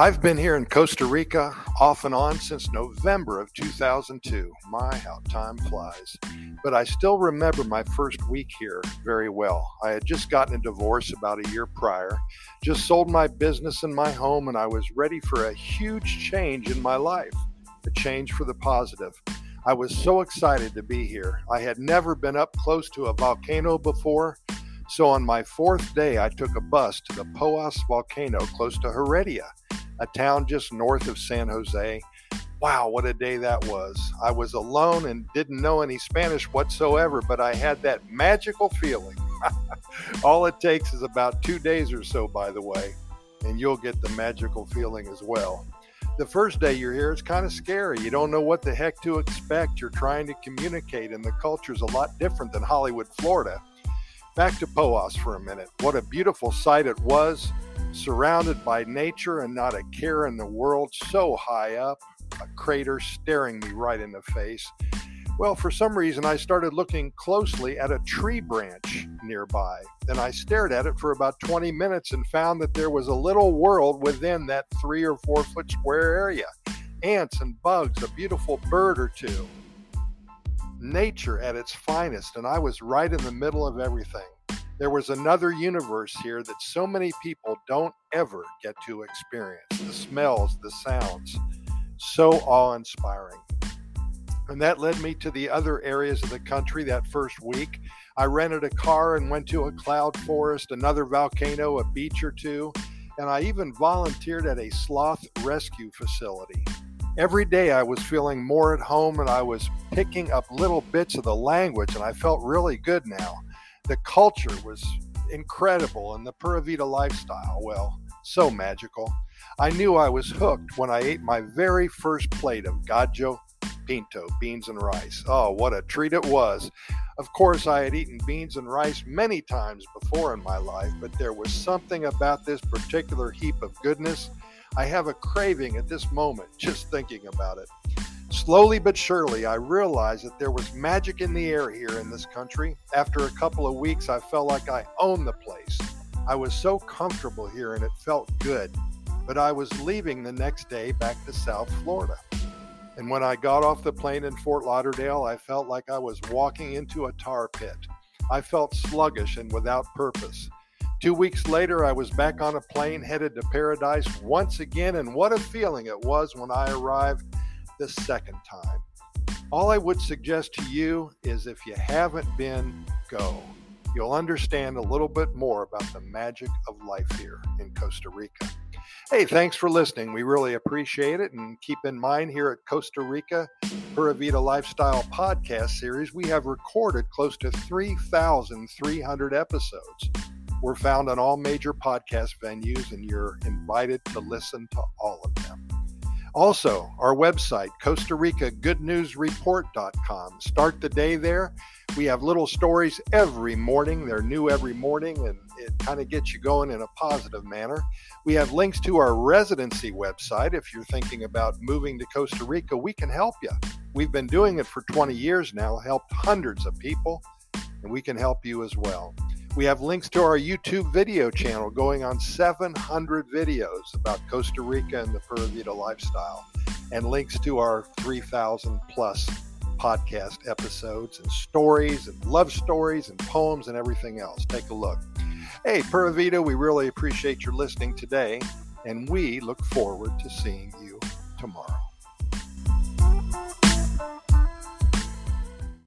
I've been here in Costa Rica off and on since November of 2002. My, how time flies. But I still remember my first week here very well. I had just gotten a divorce about a year prior, just sold my business and my home, and I was ready for a huge change in my life, a change for the positive. I was so excited to be here. I had never been up close to a volcano before. So on my fourth day, I took a bus to the Poas volcano close to Heredia a town just north of San Jose. Wow, what a day that was. I was alone and didn't know any Spanish whatsoever, but I had that magical feeling. All it takes is about two days or so, by the way, and you'll get the magical feeling as well. The first day you're here, it's kind of scary. You don't know what the heck to expect. You're trying to communicate, and the culture's a lot different than Hollywood, Florida. Back to Poas for a minute. What a beautiful sight it was surrounded by nature and not a care in the world, so high up, a crater staring me right in the face. Well, for some reason, I started looking closely at a tree branch nearby. Then I stared at it for about 20 minutes and found that there was a little world within that three or four foot square area ants and bugs, a beautiful bird or two. Nature at its finest, and I was right in the middle of everything there was another universe here that so many people don't ever get to experience the smells, the sounds. So awe inspiring. And that led me to the other areas of the country that first week. I rented a car and went to a cloud forest, another volcano, a beach or two, and I even volunteered at a sloth rescue facility. Every day I was feeling more at home and I was picking up little bits of the language, and I felt really good now the culture was incredible and the Pura Vida lifestyle, well, so magical. I knew I was hooked when I ate my very first plate of gallo pinto, beans and rice. Oh, what a treat it was. Of course, I had eaten beans and rice many times before in my life, but there was something about this particular heap of goodness. I have a craving at this moment just thinking about it. Slowly but surely, I realized that there was magic in the air here in this country. After a couple of weeks, I felt like I owned the place. I was so comfortable here and it felt good. But I was leaving the next day back to South Florida. And when I got off the plane in Fort Lauderdale, I felt like I was walking into a tar pit. I felt sluggish and without purpose. Two weeks later, I was back on a plane headed to paradise once again, and what a feeling it was when I arrived the second time. All I would suggest to you is if you haven't been, go. You'll understand a little bit more about the magic of life here in Costa Rica. Hey, thanks for listening. We really appreciate it. And keep in mind, here at Costa Rica Pura Vida Lifestyle podcast series, we have recorded close to 3,300 episodes. We're found on all major podcast venues, and you're invited to listen to all of them. Also, our website, Costa Rica Good News Report.com. Start the day there. We have little stories every morning. They're new every morning, and it kind of gets you going in a positive manner. We have links to our residency website. If you're thinking about moving to Costa Rica, we can help you. We've been doing it for 20 years now, helped hundreds of people, and we can help you as well. We have links to our YouTube video channel going on 700 videos about Costa Rica and the Pura Vida lifestyle, and links to our 3,000 plus podcast episodes and stories and love stories and poems and everything else. Take a look. Hey, Pura Vida, we really appreciate your listening today, and we look forward to seeing you tomorrow.